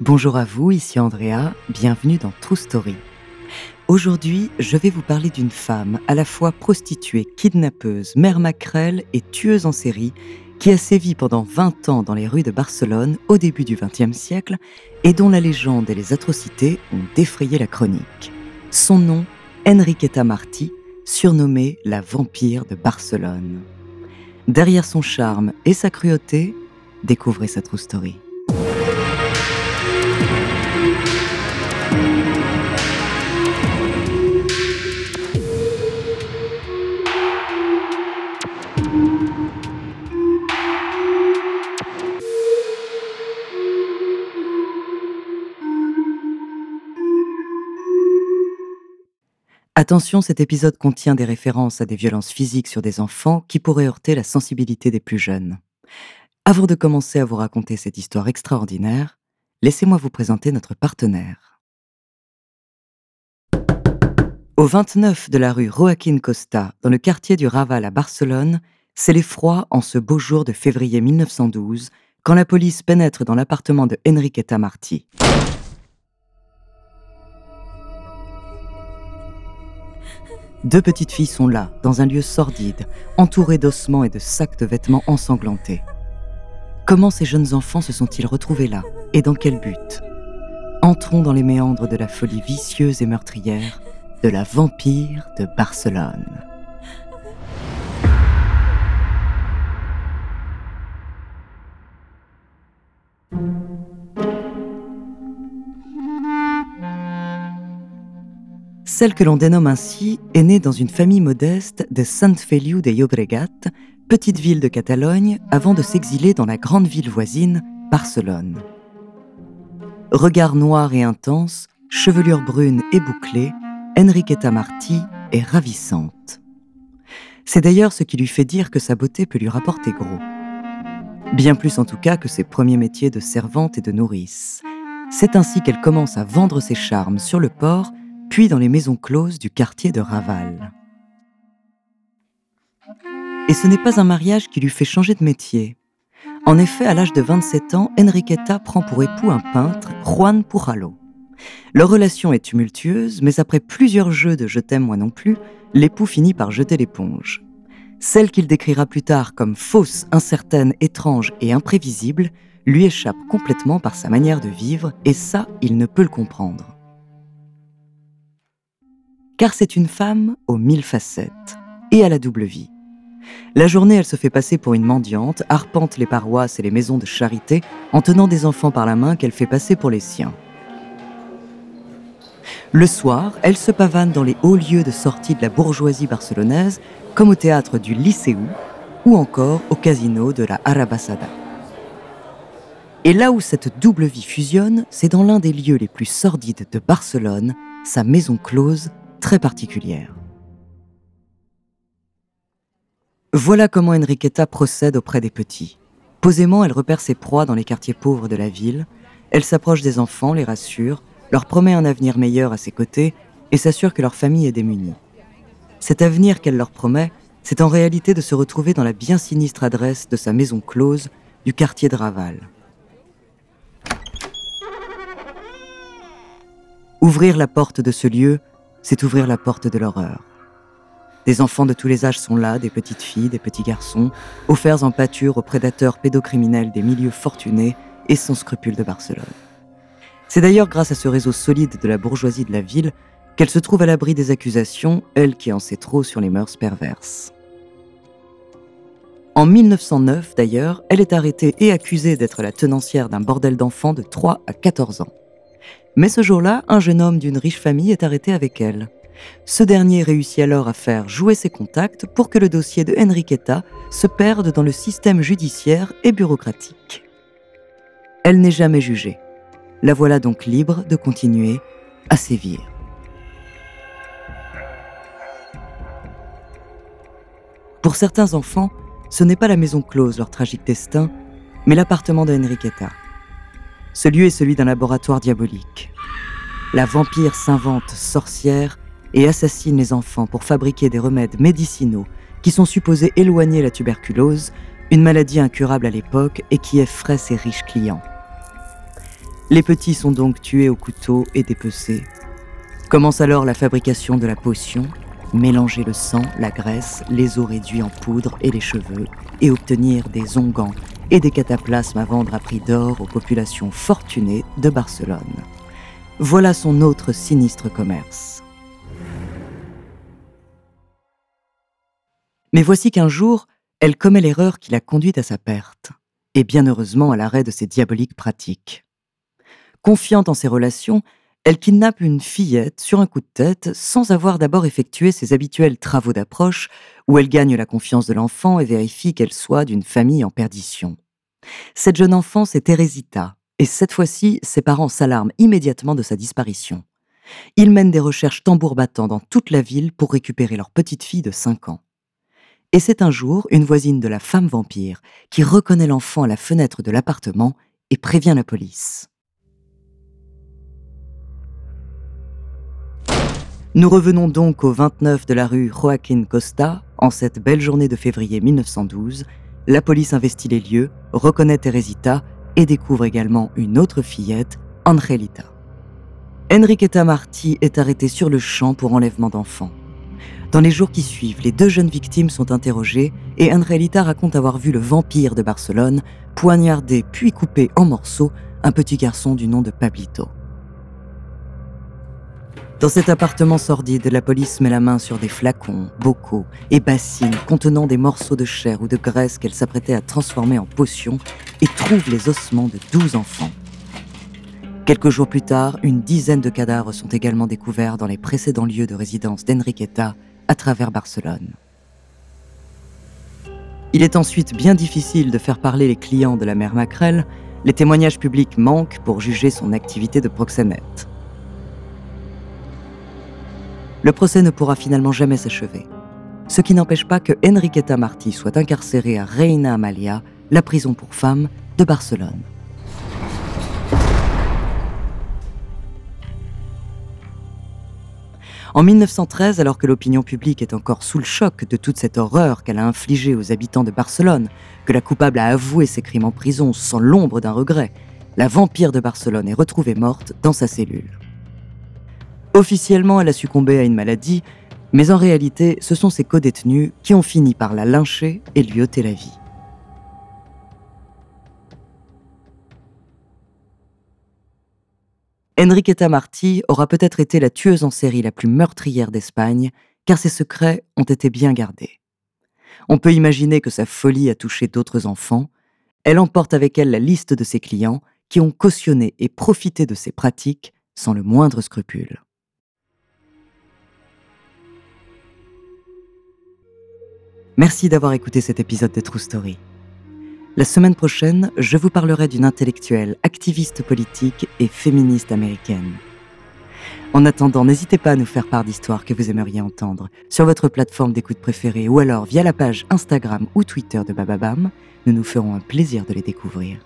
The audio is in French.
Bonjour à vous, ici Andrea, bienvenue dans True Story. Aujourd'hui, je vais vous parler d'une femme à la fois prostituée, kidnappeuse, mère maquerelle et tueuse en série qui a sévi pendant 20 ans dans les rues de Barcelone au début du XXe siècle et dont la légende et les atrocités ont défrayé la chronique. Son nom, Enriqueta Martí, surnommée la vampire de Barcelone. Derrière son charme et sa cruauté, découvrez sa true story. Attention, cet épisode contient des références à des violences physiques sur des enfants qui pourraient heurter la sensibilité des plus jeunes. Avant de commencer à vous raconter cette histoire extraordinaire, laissez-moi vous présenter notre partenaire. Au 29 de la rue Joaquín Costa, dans le quartier du Raval à Barcelone, c'est l'effroi en ce beau jour de février 1912 quand la police pénètre dans l'appartement de Enriqueta Martí. Deux petites filles sont là, dans un lieu sordide, entourées d'ossements et de sacs de vêtements ensanglantés. Comment ces jeunes enfants se sont-ils retrouvés là Et dans quel but? Entrons dans les méandres de la folie vicieuse et meurtrière de la vampire de Barcelone. Celle que l'on dénomme ainsi est née dans une famille modeste de Sant Feliu de Llobregat, petite ville de Catalogne, avant de s'exiler dans la grande ville voisine, Barcelone. Regard noir et intense, chevelure brune et bouclée, Enriqueta Martí est ravissante. C'est d'ailleurs ce qui lui fait dire que sa beauté peut lui rapporter gros. Bien plus en tout cas que ses premiers métiers de servante et de nourrice. C'est ainsi qu'elle commence à vendre ses charmes sur le port puis dans les maisons closes du quartier de Raval. Et ce n'est pas un mariage qui lui fait changer de métier. En effet, à l'âge de 27 ans, Enriqueta prend pour époux un peintre, Juan Pujalo. Leur relation est tumultueuse, mais après plusieurs jeux de Je t'aime moi non plus, l'époux finit par jeter l'éponge. Celle qu'il décrira plus tard comme fausse, incertaine, étrange et imprévisible lui échappe complètement par sa manière de vivre, et ça, il ne peut le comprendre car c'est une femme aux mille facettes et à la double vie. La journée, elle se fait passer pour une mendiante, arpente les paroisses et les maisons de charité en tenant des enfants par la main qu'elle fait passer pour les siens. Le soir, elle se pavane dans les hauts lieux de sortie de la bourgeoisie barcelonaise, comme au théâtre du Lycéu ou encore au casino de la Arabasada. Et là où cette double vie fusionne, c'est dans l'un des lieux les plus sordides de Barcelone, sa maison close très particulière. Voilà comment Enriqueta procède auprès des petits. Posément, elle repère ses proies dans les quartiers pauvres de la ville, elle s'approche des enfants, les rassure, leur promet un avenir meilleur à ses côtés et s'assure que leur famille est démunie. Cet avenir qu'elle leur promet, c'est en réalité de se retrouver dans la bien sinistre adresse de sa maison close du quartier de Raval. Ouvrir la porte de ce lieu, c'est ouvrir la porte de l'horreur. Des enfants de tous les âges sont là, des petites filles, des petits garçons, offerts en pâture aux prédateurs pédocriminels des milieux fortunés et sans scrupules de Barcelone. C'est d'ailleurs grâce à ce réseau solide de la bourgeoisie de la ville qu'elle se trouve à l'abri des accusations, elle qui en sait trop sur les mœurs perverses. En 1909, d'ailleurs, elle est arrêtée et accusée d'être la tenancière d'un bordel d'enfants de 3 à 14 ans. Mais ce jour-là, un jeune homme d'une riche famille est arrêté avec elle. Ce dernier réussit alors à faire jouer ses contacts pour que le dossier de Enriqueta se perde dans le système judiciaire et bureaucratique. Elle n'est jamais jugée. La voilà donc libre de continuer à sévir. Pour certains enfants, ce n'est pas la maison close leur tragique destin, mais l'appartement de Enriqueta. Ce lieu est celui d'un laboratoire diabolique. La vampire s'invente sorcière et assassine les enfants pour fabriquer des remèdes médicinaux qui sont supposés éloigner la tuberculose, une maladie incurable à l'époque et qui effraie ses riches clients. Les petits sont donc tués au couteau et dépecés. Commence alors la fabrication de la potion, mélanger le sang, la graisse, les os réduits en poudre et les cheveux, et obtenir des onguents et des cataplasmes à vendre à prix d'or aux populations fortunées de Barcelone. Voilà son autre sinistre commerce. Mais voici qu'un jour, elle commet l'erreur qui l'a conduite à sa perte, et bien heureusement à l'arrêt de ses diaboliques pratiques. Confiante en ses relations, elle kidnappe une fillette sur un coup de tête sans avoir d'abord effectué ses habituels travaux d'approche où elle gagne la confiance de l'enfant et vérifie qu'elle soit d'une famille en perdition. Cette jeune enfant, c'est Teresita, et cette fois-ci, ses parents s'alarment immédiatement de sa disparition. Ils mènent des recherches tambour battant dans toute la ville pour récupérer leur petite fille de 5 ans. Et c'est un jour une voisine de la femme vampire qui reconnaît l'enfant à la fenêtre de l'appartement et prévient la police. Nous revenons donc au 29 de la rue Joaquín Costa, en cette belle journée de février 1912. La police investit les lieux, reconnaît Teresita et découvre également une autre fillette, Angelita. Enriqueta Marti est arrêtée sur le champ pour enlèvement d'enfants. Dans les jours qui suivent, les deux jeunes victimes sont interrogées et Angelita raconte avoir vu le vampire de Barcelone poignarder puis couper en morceaux un petit garçon du nom de Pablito. Dans cet appartement sordide, la police met la main sur des flacons, bocaux et bassines contenant des morceaux de chair ou de graisse qu'elle s'apprêtait à transformer en potion et trouve les ossements de douze enfants. Quelques jours plus tard, une dizaine de cadavres sont également découverts dans les précédents lieux de résidence d'Enriqueta à travers Barcelone. Il est ensuite bien difficile de faire parler les clients de la mère Macrel, les témoignages publics manquent pour juger son activité de proxénète. Le procès ne pourra finalement jamais s'achever, ce qui n'empêche pas que Enriqueta Martí soit incarcérée à Reina Amalia, la prison pour femmes de Barcelone. En 1913, alors que l'opinion publique est encore sous le choc de toute cette horreur qu'elle a infligée aux habitants de Barcelone, que la coupable a avoué ses crimes en prison sans l'ombre d'un regret, la vampire de Barcelone est retrouvée morte dans sa cellule. Officiellement, elle a succombé à une maladie, mais en réalité, ce sont ses co-détenus qui ont fini par la lyncher et lui ôter la vie. Enriqueta Martí aura peut-être été la tueuse en série la plus meurtrière d'Espagne, car ses secrets ont été bien gardés. On peut imaginer que sa folie a touché d'autres enfants. Elle emporte avec elle la liste de ses clients qui ont cautionné et profité de ses pratiques sans le moindre scrupule. Merci d'avoir écouté cet épisode de True Story. La semaine prochaine, je vous parlerai d'une intellectuelle, activiste politique et féministe américaine. En attendant, n'hésitez pas à nous faire part d'histoires que vous aimeriez entendre sur votre plateforme d'écoute préférée ou alors via la page Instagram ou Twitter de Bababam. Nous nous ferons un plaisir de les découvrir.